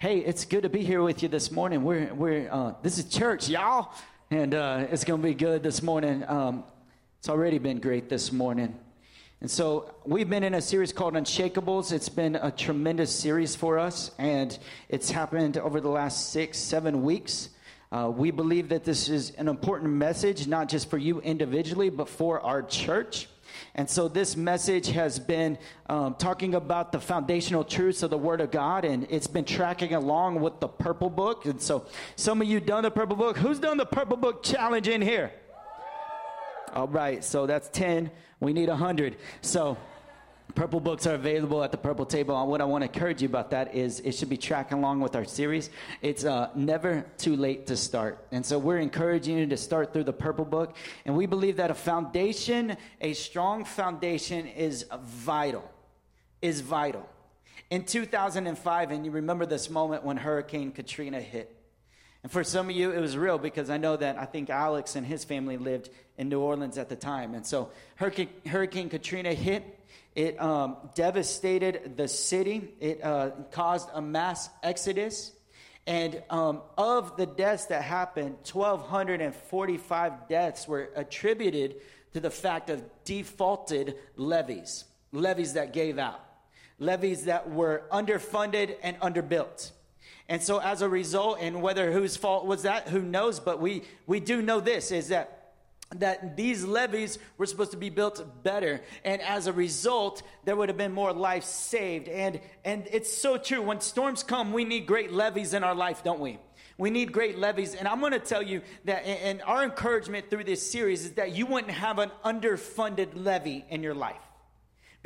Hey, it's good to be here with you this morning. We're, we're, uh, this is church, y'all, and uh, it's going to be good this morning. Um, it's already been great this morning. And so we've been in a series called Unshakables. It's been a tremendous series for us, and it's happened over the last six, seven weeks. Uh, we believe that this is an important message, not just for you individually, but for our church. And so this message has been um, talking about the foundational truths of the Word of God, and it's been tracking along with the Purple Book. And so some of you done the Purple Book. Who's done the Purple Book challenge in here? All right, so that's 10. We need 100. So Purple books are available at the Purple Table. And what I want to encourage you about that is it should be tracking along with our series. It's uh, never too late to start. And so we're encouraging you to start through the Purple Book. And we believe that a foundation, a strong foundation, is vital. Is vital. In 2005, and you remember this moment when Hurricane Katrina hit. And for some of you, it was real because I know that I think Alex and his family lived in New Orleans at the time. And so Hurricane, Hurricane Katrina hit it um, devastated the city. It uh, caused a mass exodus. And um, of the deaths that happened, 1,245 deaths were attributed to the fact of defaulted levees, levees that gave out, levees that were underfunded and underbuilt. And so, as a result, and whether whose fault was that, who knows, but we, we do know this is that that these levees were supposed to be built better. And as a result there would have been more lives saved. And and it's so true. When storms come we need great levees in our life don't we? We need great levees. And i'm going to tell you that and our encouragement through this series is that you wouldn't have an underfunded levee in your life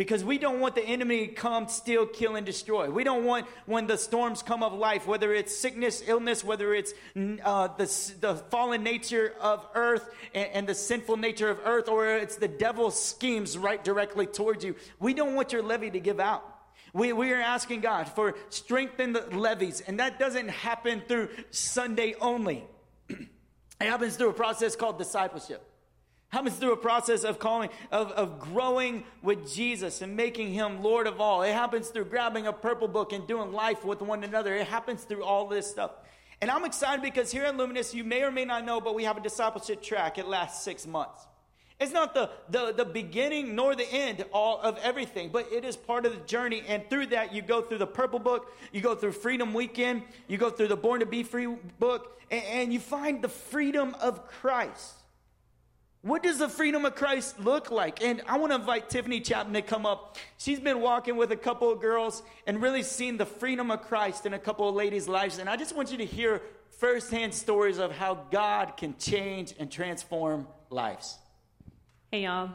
because we don't want the enemy to come, steal, kill, and destroy. We don't want when the storms come of life, whether it's sickness, illness, whether it's uh, the, the fallen nature of earth and, and the sinful nature of earth, or it's the devil's schemes right directly towards you. We don't want your levee to give out. We, we are asking God for strengthen the levees, and that doesn't happen through Sunday only. it happens through a process called discipleship happens through a process of calling of, of growing with jesus and making him lord of all. It happens through grabbing a purple book and doing life with one another. It happens through all this stuff. And i'm excited because here at luminous you may or may not know but we have a discipleship track. It lasts six months. It's not the, the, the beginning nor the end all of everything, but it is part of the journey. And through that, you go through the Purple Book, you go through Freedom Weekend, you go through the Born to Be Free book, and, and you find the freedom of Christ. What does the freedom of Christ look like? And I want to invite Tiffany Chapman to come up. She's been walking with a couple of girls and really seen the freedom of Christ in a couple of ladies' lives. And I just want you to hear firsthand stories of how God can change and transform lives. Hey, y'all.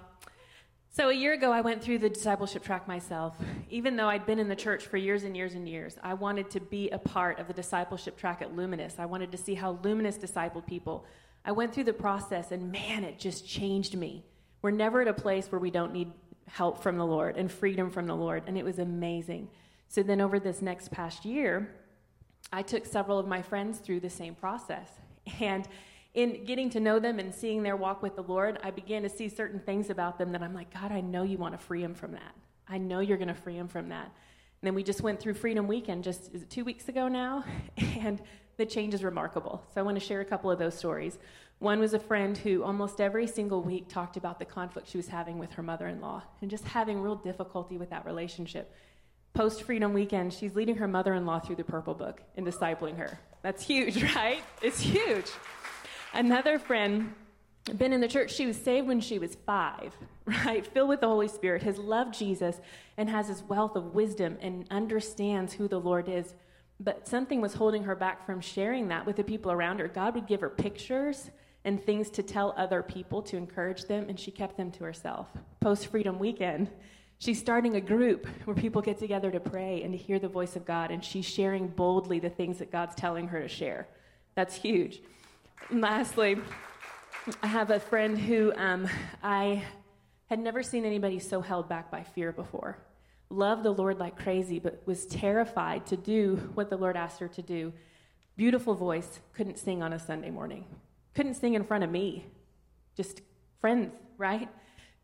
So, a year ago, I went through the discipleship track myself. Even though I'd been in the church for years and years and years, I wanted to be a part of the discipleship track at Luminous. I wanted to see how Luminous discipled people. I went through the process and man, it just changed me. We're never at a place where we don't need help from the Lord and freedom from the Lord, and it was amazing. So then, over this next past year, I took several of my friends through the same process. And in getting to know them and seeing their walk with the Lord, I began to see certain things about them that I'm like, God, I know you want to free them from that. I know you're going to free them from that. And then we just went through Freedom Weekend just two weeks ago now, and the change is remarkable. So I want to share a couple of those stories. One was a friend who almost every single week talked about the conflict she was having with her mother in law and just having real difficulty with that relationship. Post Freedom Weekend, she's leading her mother in law through the Purple Book and discipling her. That's huge, right? It's huge. Another friend, been in the church, she was saved when she was five, right? Filled with the Holy Spirit, has loved Jesus and has this wealth of wisdom and understands who the Lord is but something was holding her back from sharing that with the people around her. God would give her pictures and things to tell other people to encourage them, and she kept them to herself. Post Freedom Weekend, she's starting a group where people get together to pray and to hear the voice of God, and she's sharing boldly the things that God's telling her to share. That's huge. And lastly, I have a friend who um, I had never seen anybody so held back by fear before loved the Lord like crazy, but was terrified to do what the Lord asked her to do. Beautiful voice, couldn't sing on a Sunday morning. Couldn't sing in front of me. Just friends, right?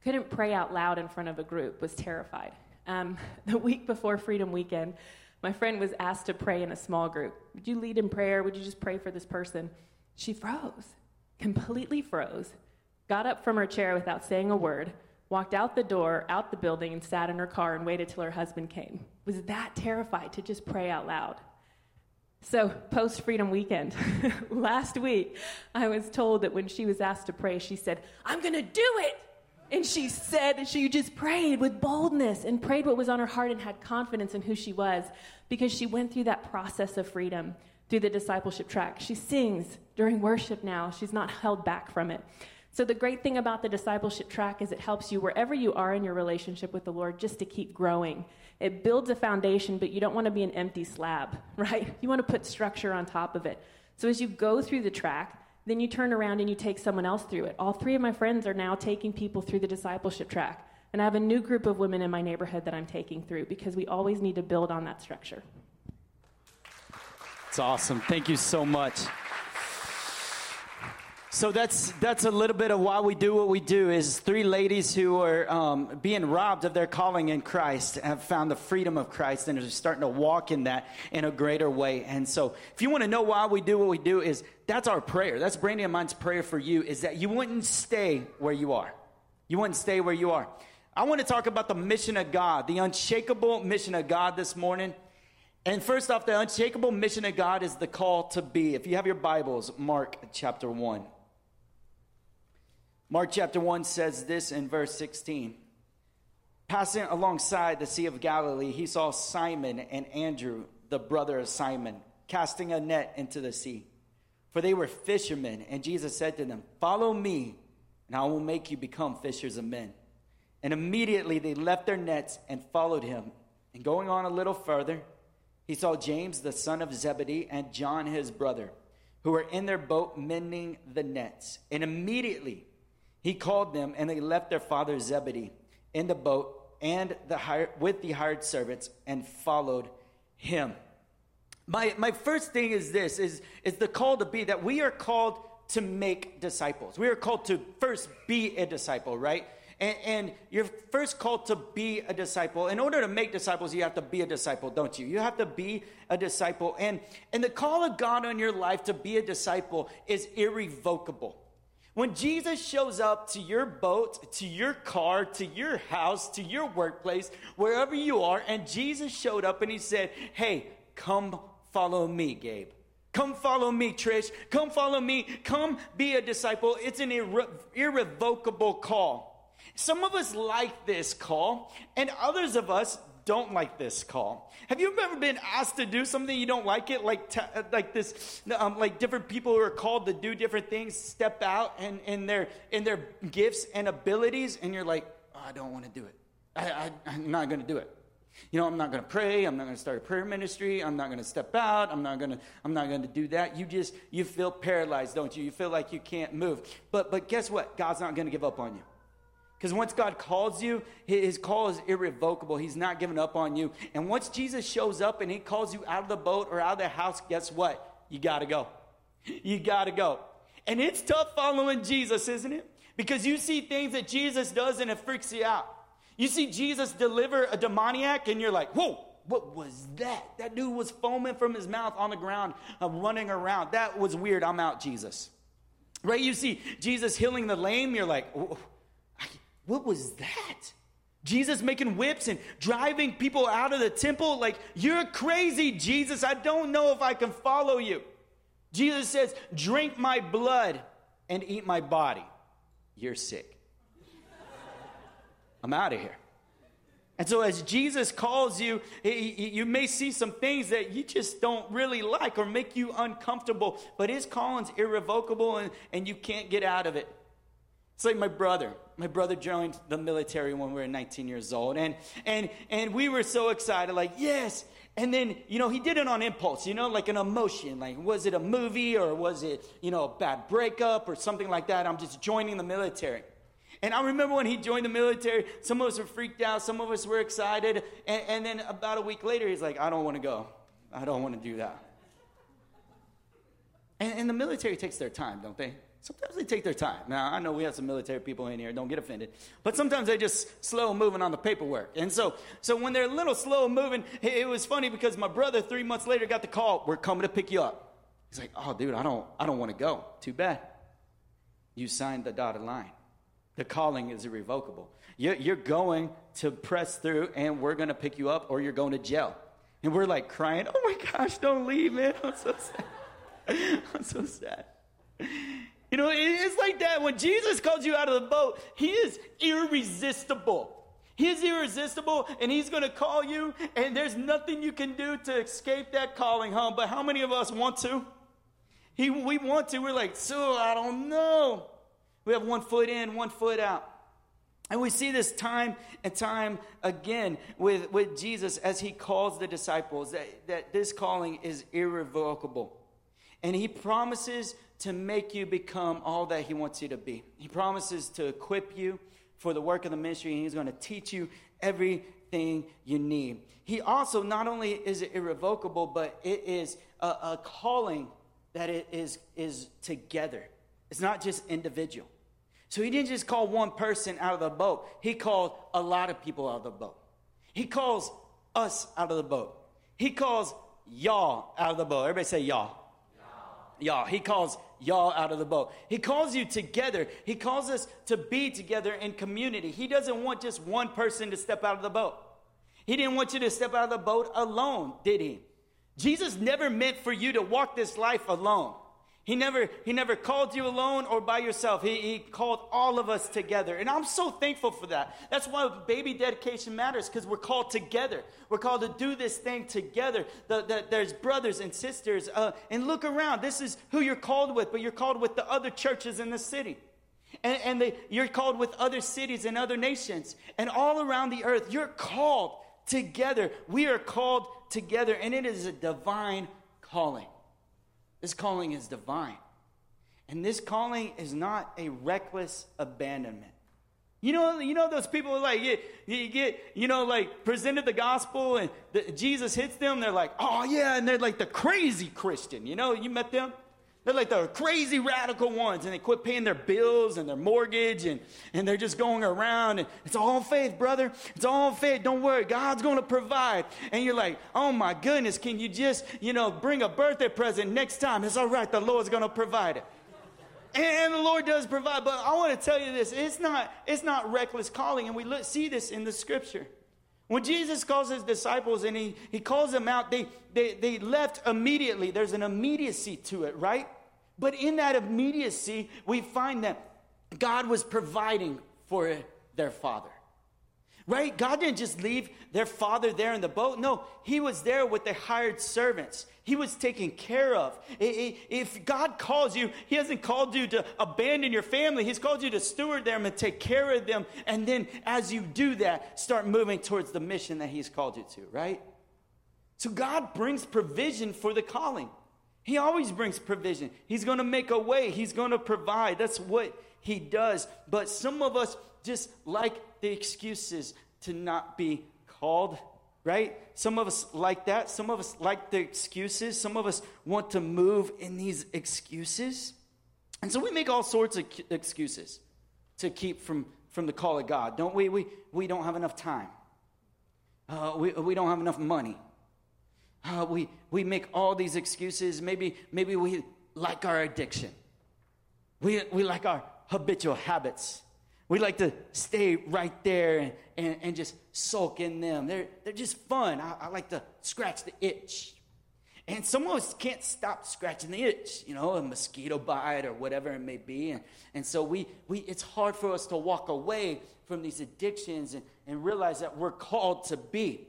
Couldn't pray out loud in front of a group, was terrified. Um, the week before Freedom Weekend, My friend was asked to pray in a small group. Would you lead in prayer? Would you just pray for this person? She froze, completely froze, got up from her chair without saying a word, walked out the door, out the building, and sat in her car and waited till her husband came. Was that terrified to just pray out loud. So, post Freedom Weekend, last week, I was told that when she was asked to pray, she said, I'm going to do it. And she said, she just prayed with boldness and prayed what was on her heart and had confidence in who she was because she went through that process of freedom through the discipleship track. She sings during worship now, she's not held back from it. So, the great thing about the discipleship track is it helps you wherever you are in your relationship with the Lord just to keep growing. It builds a foundation, but you don't want to be an empty slab, right? You want to put structure on top of it. So, as you go through the track, then you turn around and you take someone else through it. All three of my friends are now taking people through the discipleship track. And I have a new group of women in my neighborhood that I'm taking through because we always need to build on that structure. It's awesome. Thank you so much. So that's that's a little bit of why we do what we do. Is three ladies who are um, being robbed of their calling in Christ have found the freedom of Christ and are starting to walk in that in a greater way. And so, if you want to know why we do what we do, is that's our prayer. That's Brandy and mine's prayer for you. Is that you wouldn't stay where you are. You wouldn't stay where you are. I want to talk about the mission of God, the unshakable mission of God this morning. And first off, the unshakable mission of God is the call to be. If you have your Bibles, Mark chapter 1. Mark chapter 1 says this in verse 16. Passing alongside the Sea of Galilee, he saw Simon and Andrew, the brother of Simon, casting a net into the sea. For they were fishermen, and Jesus said to them, Follow me, and I will make you become fishers of men. And immediately they left their nets and followed him. And going on a little further, he saw James, the son of Zebedee, and John, his brother, who were in their boat mending the nets. And immediately he called them, and they left their father Zebedee in the boat and the hired, with the hired servants and followed him. My, my first thing is this is, is the call to be that we are called to make disciples. We are called to first be a disciple, right? And, and, you're first called to be a disciple. In order to make disciples, you have to be a disciple, don't you? You have to be a disciple. And, and the call of God on your life to be a disciple is irrevocable. When Jesus shows up to your boat, to your car, to your house, to your workplace, wherever you are, and Jesus showed up and he said, Hey, come follow me, Gabe. Come follow me, Trish. Come follow me. Come be a disciple. It's an irre- irrevocable call. Some of us like this call, and others of us don't like this call. Have you ever been asked to do something you don't like it? Like, like this, um, like different people who are called to do different things step out and in their in their gifts and abilities, and you're like, oh, I don't want to do it. I, I, I'm not going to do it. You know, I'm not going to pray. I'm not going to start a prayer ministry. I'm not going to step out. I'm not going to. I'm not going to do that. You just you feel paralyzed, don't you? You feel like you can't move. But but guess what? God's not going to give up on you. Because once God calls you, his call is irrevocable. He's not giving up on you. And once Jesus shows up and he calls you out of the boat or out of the house, guess what? You got to go. You got to go. And it's tough following Jesus, isn't it? Because you see things that Jesus does and it freaks you out. You see Jesus deliver a demoniac and you're like, whoa, what was that? That dude was foaming from his mouth on the ground, uh, running around. That was weird. I'm out, Jesus. Right? You see Jesus healing the lame, you're like, what was that? Jesus making whips and driving people out of the temple. Like, you're crazy, Jesus. I don't know if I can follow you. Jesus says, Drink my blood and eat my body. You're sick. I'm out of here. And so, as Jesus calls you, you may see some things that you just don't really like or make you uncomfortable, but his calling's irrevocable and, and you can't get out of it. It's like my brother. My brother joined the military when we were 19 years old. And, and, and we were so excited, like, yes. And then, you know, he did it on impulse, you know, like an emotion. Like, was it a movie or was it, you know, a bad breakup or something like that? I'm just joining the military. And I remember when he joined the military, some of us were freaked out, some of us were excited. And, and then about a week later, he's like, I don't want to go. I don't want to do that. And, and the military takes their time, don't they? Sometimes they take their time. Now, I know we have some military people in here, don't get offended. But sometimes they just slow moving on the paperwork. And so, so when they're a little slow moving, it, was funny because my brother three months later got the call, we're coming to pick you up. He's like, oh, dude, I don't, I don't want to go. Too bad. You signed the dotted line. The calling is irrevocable. You're going to press through and we're going to pick you up or you're going to jail. And we're like crying, oh my gosh, don't leave, man. I'm so sad. I'm so sad. You know, it's like that. When Jesus calls you out of the boat, he is irresistible. He is irresistible and he's going to call you, and there's nothing you can do to escape that calling home. But how many of us want to? He, we want to. We're like, so I don't know. We have one foot in, one foot out. And we see this time and time again with, with Jesus as he calls the disciples that, that this calling is irrevocable. And he promises to make you become all that He wants you to be. He promises to equip you for the work of the ministry, and He's going to teach you everything you need. He also, not only is it irrevocable, but it is a, a calling that it is, is together. It's not just individual. So he didn't just call one person out of the boat, he called a lot of people out of the boat. He calls us out of the boat. He calls y'all out of the boat. Everybody say y'all. Y'all. y'all. He calls y'all out of the boat. He calls you together. He calls us to be together in community. He doesn't want just one person to step out of the boat. He didn't want you to step out of the boat alone, did he? Jesus never meant for you to walk this life alone. He never, he never called you alone or by yourself. He, he called all of us together. And I'm so thankful for that. That's why baby dedication matters because we're called together. We're called to do this thing together. The, the, there's brothers and sisters. Uh, and look around. This is who you're called with, but you're called with the other churches in the city. And, and they, you're called with other cities and other nations. And all around the earth, you're called together. We are called together, and it is a divine calling. This calling is divine. And this calling is not a reckless abandonment. You know, you know those people like you, you get, you know, like presented the gospel and the, Jesus hits them. They're like, oh yeah, and they're like the crazy Christian. You know, you met them. They're like the crazy radical ones, and they quit paying their bills and their mortgage, and, and they're just going around. And it's all faith, brother. It's all faith. Don't worry. God's going to provide. And you're like, oh my goodness, can you just, you know, bring a birthday present next time? It's all right. The Lord's going to provide it. And, and the Lord does provide. But I want to tell you this it's not, it's not reckless calling, and we look, see this in the scripture. When Jesus calls his disciples and he, he calls them out, they, they, they left immediately. There's an immediacy to it, right? But in that immediacy, we find that God was providing for their father. Right? God didn't just leave their father there in the boat. No, he was there with the hired servants. He was taken care of. If God calls you, he hasn't called you to abandon your family. He's called you to steward them and take care of them. And then as you do that, start moving towards the mission that he's called you to, right? So God brings provision for the calling. He always brings provision. He's going to make a way. He's going to provide. That's what he does. But some of us just like the excuses to not be called, right? Some of us like that. Some of us like the excuses. Some of us want to move in these excuses. And so we make all sorts of excuses to keep from, from the call of God, don't we? We, we don't have enough time. Uh, we, we don't have enough money. Uh, we, we make all these excuses. Maybe, maybe we like our addiction. We, we like our habitual habits. We like to stay right there and, and, and just sulk in them. They're, they're just fun. I, I like to scratch the itch. And some of us can't stop scratching the itch, you know, a mosquito bite or whatever it may be. And, and so we, we, it's hard for us to walk away from these addictions and, and realize that we're called to be.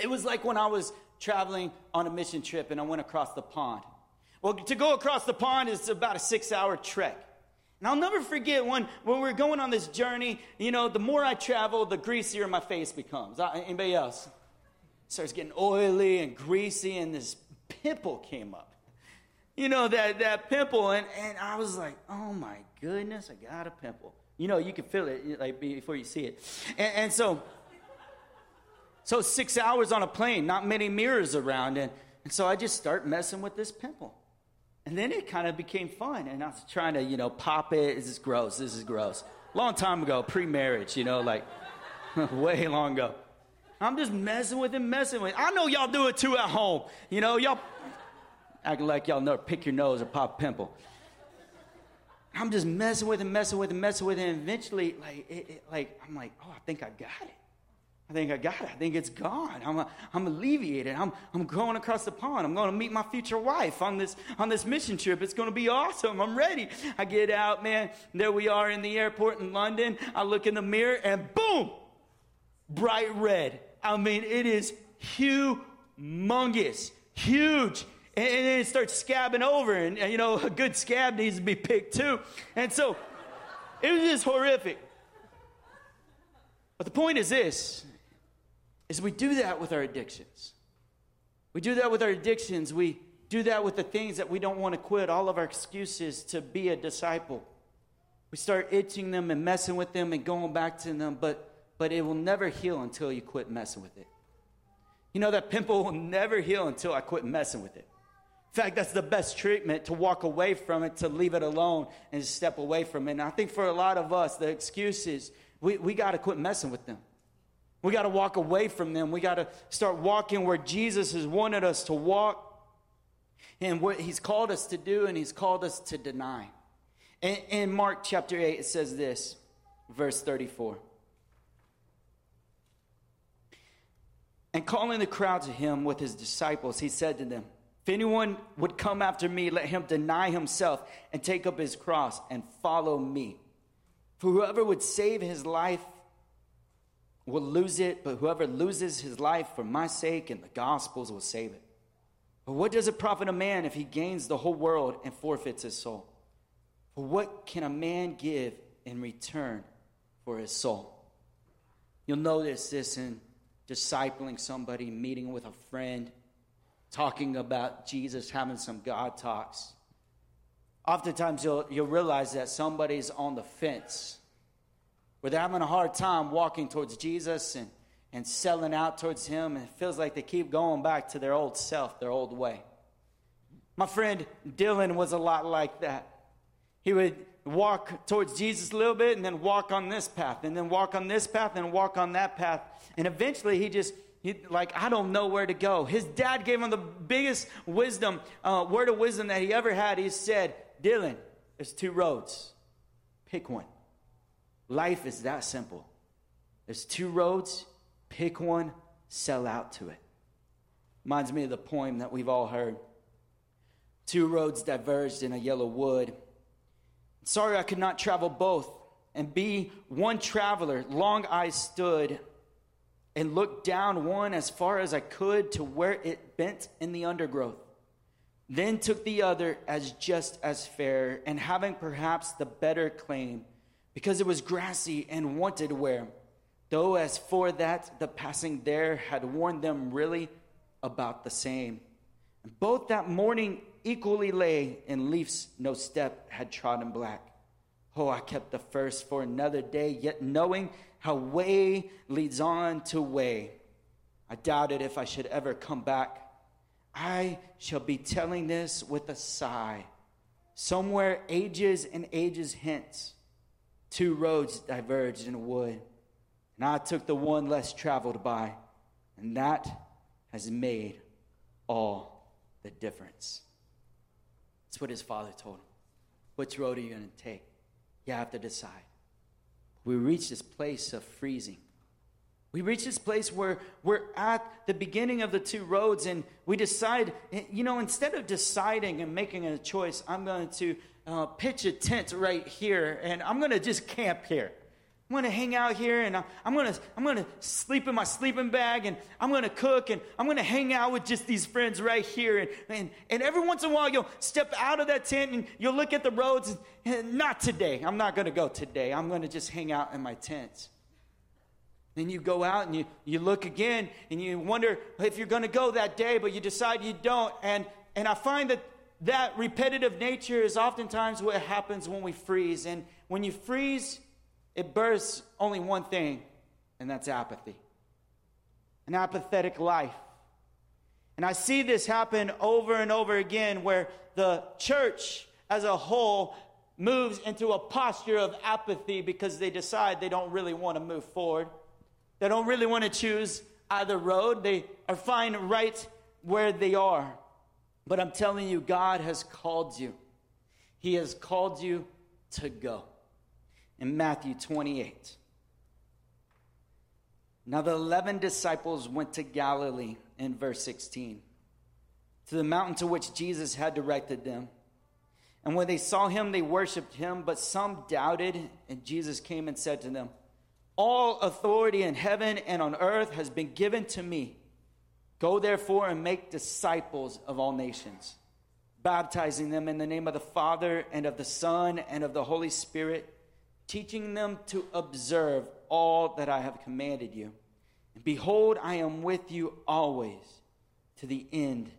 It was like when I was traveling on a mission trip and I went across the pond. Well, to go across the pond is about a six hour trek. And I'll never forget when, when we are going on this journey, you know, the more I travel, the greasier my face becomes. Uh, anybody else? It starts getting oily and greasy, and this pimple came up. You know, that, that pimple, and, and I was like, oh my goodness, I got a pimple. You know, you can feel it like before you see it. And, and so so six hours on a plane, not many mirrors around. And, and so I just start messing with this pimple. And then it kind of became fun. And I was trying to, you know, pop it. This is gross. This is gross. Long time ago, pre marriage, you know, like way long ago. I'm just messing with him, messing with him. I know y'all do it too at home. You know, y'all acting like y'all never pick your nose or pop a pimple. I'm just messing with him, messing with him, messing with him. Eventually, like, it, it, like I'm like, oh, I think I got it. I think I got it. I think it's gone. I'm, I'm alleviated. I'm, I'm going across the pond. I'm going to meet my future wife on this, on this mission trip. It's going to be awesome. I'm ready. I get out, man. There we are in the airport in London. I look in the mirror and boom, bright red. I mean, it is humongous, huge. And, and then it starts scabbing over. And, and, you know, a good scab needs to be picked too. And so it was just horrific. But the point is this is we do that with our addictions. We do that with our addictions. We do that with the things that we don't want to quit, all of our excuses to be a disciple. We start itching them and messing with them and going back to them, but, but it will never heal until you quit messing with it. You know, that pimple will never heal until I quit messing with it. In fact, that's the best treatment to walk away from it, to leave it alone and step away from it. And I think for a lot of us, the excuses, we, we got to quit messing with them. We got to walk away from them. We got to start walking where Jesus has wanted us to walk and what he's called us to do and he's called us to deny. In, in Mark chapter 8, it says this, verse 34. And calling the crowd to him with his disciples, he said to them, If anyone would come after me, let him deny himself and take up his cross and follow me. For whoever would save his life will lose it, but whoever loses his life for my sake and the gospel's will save it. But what does it profit a man if he gains the whole world and forfeits his soul? For what can a man give in return for his soul? You'll notice this in discipling somebody, meeting with a friend, talking about Jesus, having some God talks. Oftentimes, you'll, you'll realize that somebody's on the fence where they're having a hard time walking towards Jesus and, and selling out towards Him, and it feels like they keep going back to their old self, their old way. My friend Dylan was a lot like that. He would walk towards Jesus a little bit and then walk on this path, and then walk on this path and walk on that path. And eventually he just, he, like, I don't know where to go. His dad gave him the biggest wisdom, uh, word of wisdom that he ever had. He said, Dylan, there's two roads. Pick one. Life is that simple. There's two roads, pick one, sell out to it. Reminds me of the poem that we've all heard. Two roads diverged in a yellow wood. Sorry I could not travel both and be one traveler. Long I stood and looked down one as far as I could to where it bent in the undergrowth. Then took the other as just as fair, and having perhaps the better claim because it was grassy and wanted wear. Though as for that, the passing there had warned them really about the same. And both that morning equally lay in leaves no step had trodden black. Oh, I kept the first for another day, yet knowing how way leads on to way, I doubted if I should ever come back. I shall be telling this with a sigh, somewhere ages and ages hence two roads diverged in a wood, and I took the one less traveled by, and that has made all the difference. That's what his father told him. Which road are you going to take? You have to decide. We reach this place of freezing. We reach this place where we're at the beginning of the two roads and we decide, you know, instead of deciding and making a choice, I'm going to uh, pitch a tent right here, and I'm going to just camp here. I'm going to hang out here, and I'm going to I'm going to sleep in my sleeping bag, and I'm going to cook, and I'm going to hang out with just these friends right here. And, and, and every once in a while, you'll step out of that tent, and you'll look at the roads. And, and not today. I'm not going to go today. I'm going to just hang out in my tent. Then you go out and you, you look again, and you wonder if you're going to go that day, but you decide you don't. And, and I find that that repetitive nature is oftentimes what happens when we freeze. And when you freeze, it bursts only one thing, and that's apathy. An apathetic life. And I see this happen over and over again where the church as a whole moves into a posture of apathy because they decide they don't really want to move forward. They don't really want to choose either road. They are fine right where they are. But I'm telling you, God has called you. He has called you to go. In Matthew 28. Now the 11 disciples went to Galilee in verse 16, to the mountain to which Jesus had directed them. And when they saw him, they worshiped him, but some doubted. And Jesus came and said to them, All authority in heaven and on earth has been given to me. Go therefore and make disciples of all nations, baptizing them in the name of the Father and of the Son and of the Holy Spirit, teaching them to observe all that I have commanded you. And behold, I am with you always to the end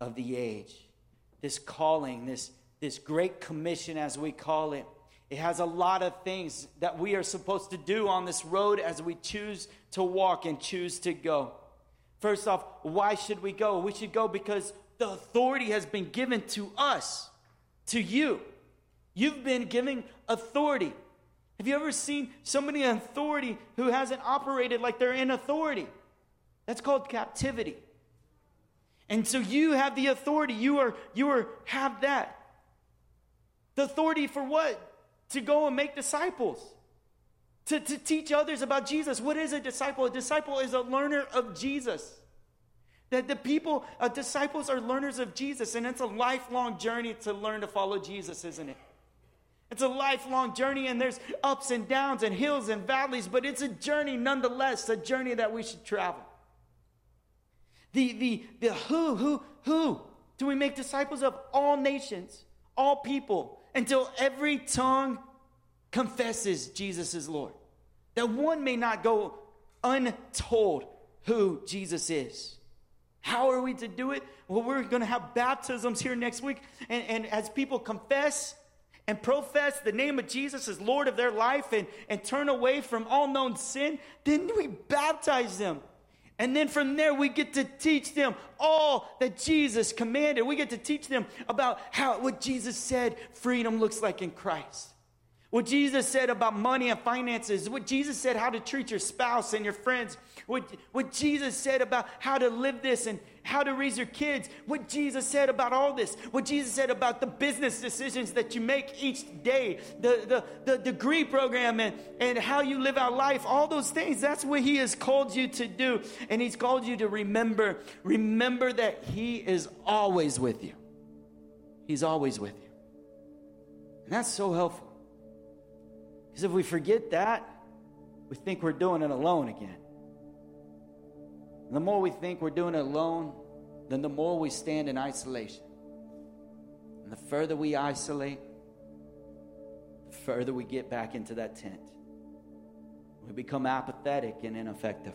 of the age. This calling, this, this great commission, as we call it, it has a lot of things that we are supposed to do on this road as we choose to walk and choose to go. First off, why should we go? We should go because the authority has been given to us, to you. You've been given authority. Have you ever seen somebody in authority who hasn't operated like they're in authority? That's called captivity. And so you have the authority. You are you are have that. The authority for what? To go and make disciples. To, to teach others about Jesus. What is a disciple? A disciple is a learner of Jesus. That the people, uh, disciples are learners of Jesus, and it's a lifelong journey to learn to follow Jesus, isn't it? It's a lifelong journey, and there's ups and downs and hills and valleys, but it's a journey nonetheless, a journey that we should travel. The, the, the who, who, who do we make disciples of? All nations, all people, until every tongue confesses Jesus is Lord. That one may not go untold who Jesus is. How are we to do it? Well, we're going to have baptisms here next week. And, and as people confess and profess the name of Jesus as Lord of their life and, and turn away from all known sin, then we baptize them. And then from there, we get to teach them all that Jesus commanded. We get to teach them about how what Jesus said freedom looks like in Christ. What Jesus said about money and finances, what Jesus said how to treat your spouse and your friends, what, what Jesus said about how to live this and how to raise your kids, what Jesus said about all this, what Jesus said about the business decisions that you make each day, the, the, the degree program and, and how you live out life, all those things. That's what He has called you to do. And He's called you to remember. Remember that He is always with you. He's always with you. And that's so helpful. Because if we forget that, we think we're doing it alone again. And the more we think we're doing it alone, then the more we stand in isolation. And the further we isolate, the further we get back into that tent. We become apathetic and ineffective.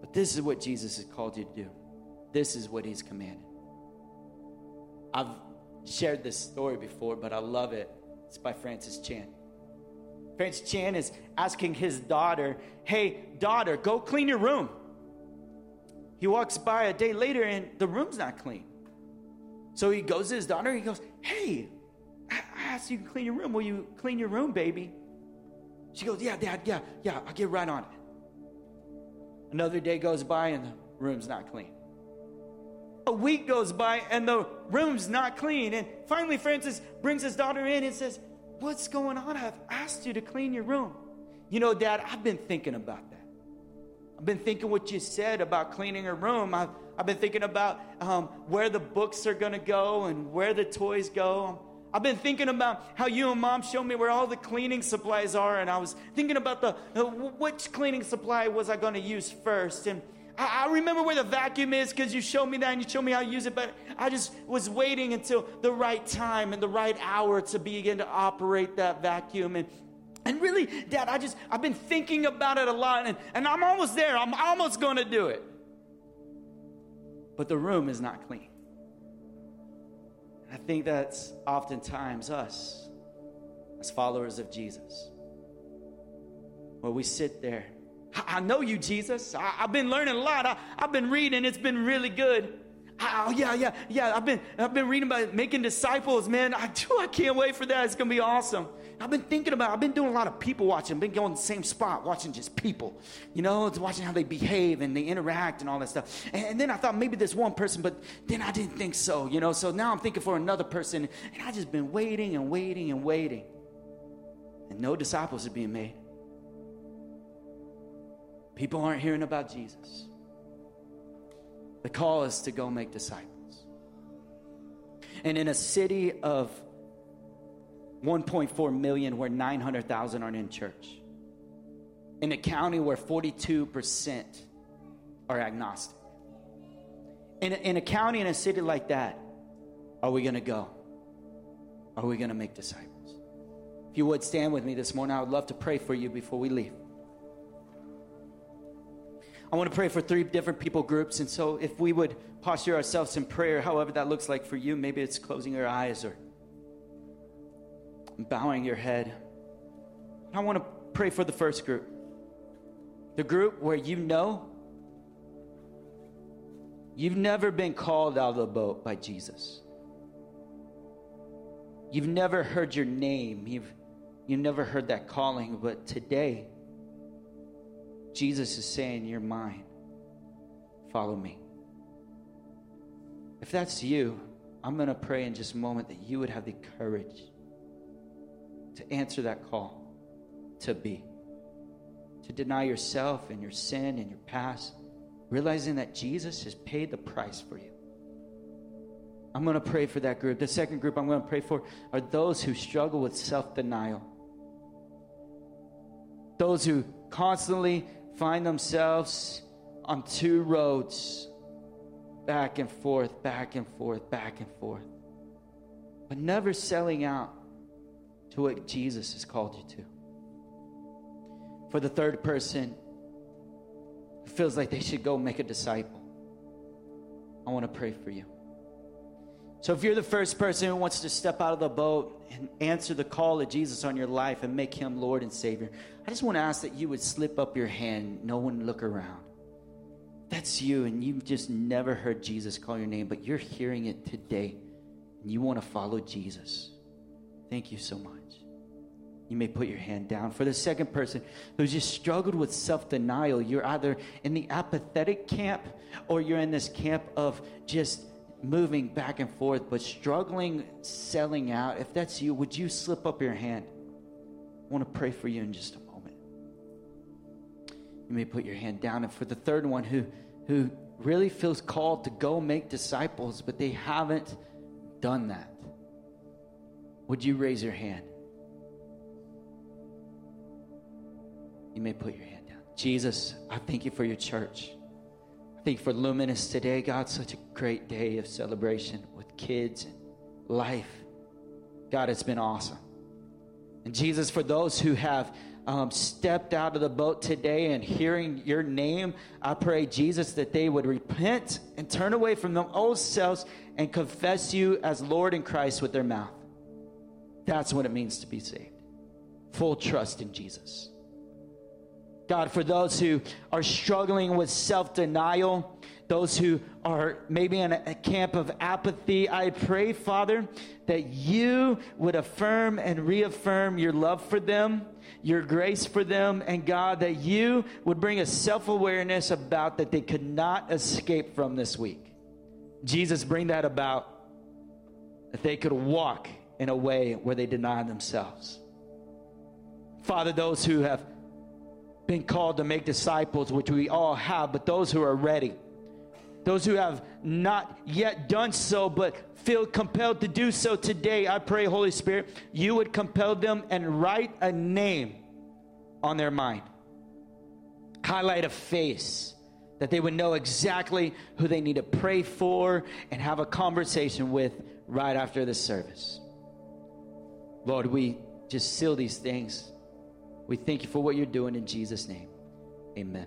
But this is what Jesus has called you to do. This is what he's commanded. I've shared this story before, but I love it. It's by Francis Chan. Francis Chan is asking his daughter, Hey, daughter, go clean your room. He walks by a day later and the room's not clean. So he goes to his daughter, he goes, Hey, I asked you to clean your room. Will you clean your room, baby? She goes, Yeah, dad, yeah, yeah, I'll get right on it. Another day goes by and the room's not clean. A week goes by and the room's not clean. And finally, Francis brings his daughter in and says, What's going on? I've asked you to clean your room. You know, Dad, I've been thinking about that. I've been thinking what you said about cleaning her room. I've, I've been thinking about um, where the books are going to go and where the toys go. I've been thinking about how you and mom showed me where all the cleaning supplies are, and I was thinking about the uh, which cleaning supply was I going to use first. And I, I remember where the vacuum is because you showed me that and you showed me how to use it, but I just was waiting until the right time and the right hour to begin to operate that vacuum. And and really, Dad, I just, I've been thinking about it a lot, and, and I'm almost there. I'm almost going to do it. But the room is not clean. And I think that's oftentimes us as followers of Jesus, where we sit there I, I know you, Jesus. I, have been learning a lot. I, I've been reading. It's been really good. Oh yeah, yeah, yeah. I've been I've been reading about making disciples, man. I do. I can't wait for that. It's gonna be awesome. I've been thinking about. I've been doing a lot of people watching. I've been going to the same spot, watching just people. You know, it's watching how they behave and they interact and all that stuff. And, and then I thought maybe this one person, but then I didn't think so. You know, so now I'm thinking for another person, and I just been waiting and waiting and waiting, and no disciples are being made. People aren't hearing about Jesus. The call is to go make disciples. And in a city of 1.4 million where 900,000 aren't in church, in a county where 42% are agnostic, in a, in a county in a city like that, are we going to go? Are we going to make disciples? If you would stand with me this morning, I would love to pray for you before we leave. I want to pray for three different people groups. And so, if we would posture ourselves in prayer, however that looks like for you, maybe it's closing your eyes or bowing your head. I want to pray for the first group the group where you know you've never been called out of the boat by Jesus. You've never heard your name. You've, you've never heard that calling, but today, Jesus is saying, You're mine. Follow me. If that's you, I'm going to pray in just a moment that you would have the courage to answer that call to be, to deny yourself and your sin and your past, realizing that Jesus has paid the price for you. I'm going to pray for that group. The second group I'm going to pray for are those who struggle with self denial. Those who constantly find themselves on two roads, back and forth, back and forth, back and forth, but never selling out to what Jesus has called you to. For the third person who feels like they should go make a disciple, I want to pray for you. So, if you're the first person who wants to step out of the boat and answer the call of Jesus on your life and make him Lord and Savior, I just want to ask that you would slip up your hand, no one look around. That's you, and you've just never heard Jesus call your name, but you're hearing it today, and you want to follow Jesus. Thank you so much. You may put your hand down. For the second person who's just struggled with self denial, you're either in the apathetic camp or you're in this camp of just moving back and forth, but struggling selling out, if that's you, would you slip up your hand? I want to pray for you in just a moment. You may put your hand down. And for the third one who, who really feels called to go make disciples, but they haven't done that, would you raise your hand? You may put your hand down. Jesus, I thank you for your church think for Luminous today, God, such a great day of celebration with kids and life. God, it's been awesome. And Jesus, for those who have um, stepped out of the boat today and hearing your name, I pray, Jesus, that they would repent and turn away from their old selves and confess you as Lord and Christ with their mouth. That's what it means to be saved. Full trust in Jesus. God, for those who are struggling with self denial, those who are maybe in a camp of apathy, I pray, Father, that you would affirm and reaffirm your love for them, your grace for them, and God, that you would bring a self awareness about that they could not escape from this week. Jesus, bring that about, that they could walk in a way where they deny themselves. Father, those who have been called to make disciples, which we all have, but those who are ready, those who have not yet done so, but feel compelled to do so today, I pray, Holy Spirit, you would compel them and write a name on their mind, highlight a face. That they would know exactly who they need to pray for and have a conversation with right after the service. Lord, we just seal these things we thank you for what you're doing in Jesus' name. Amen.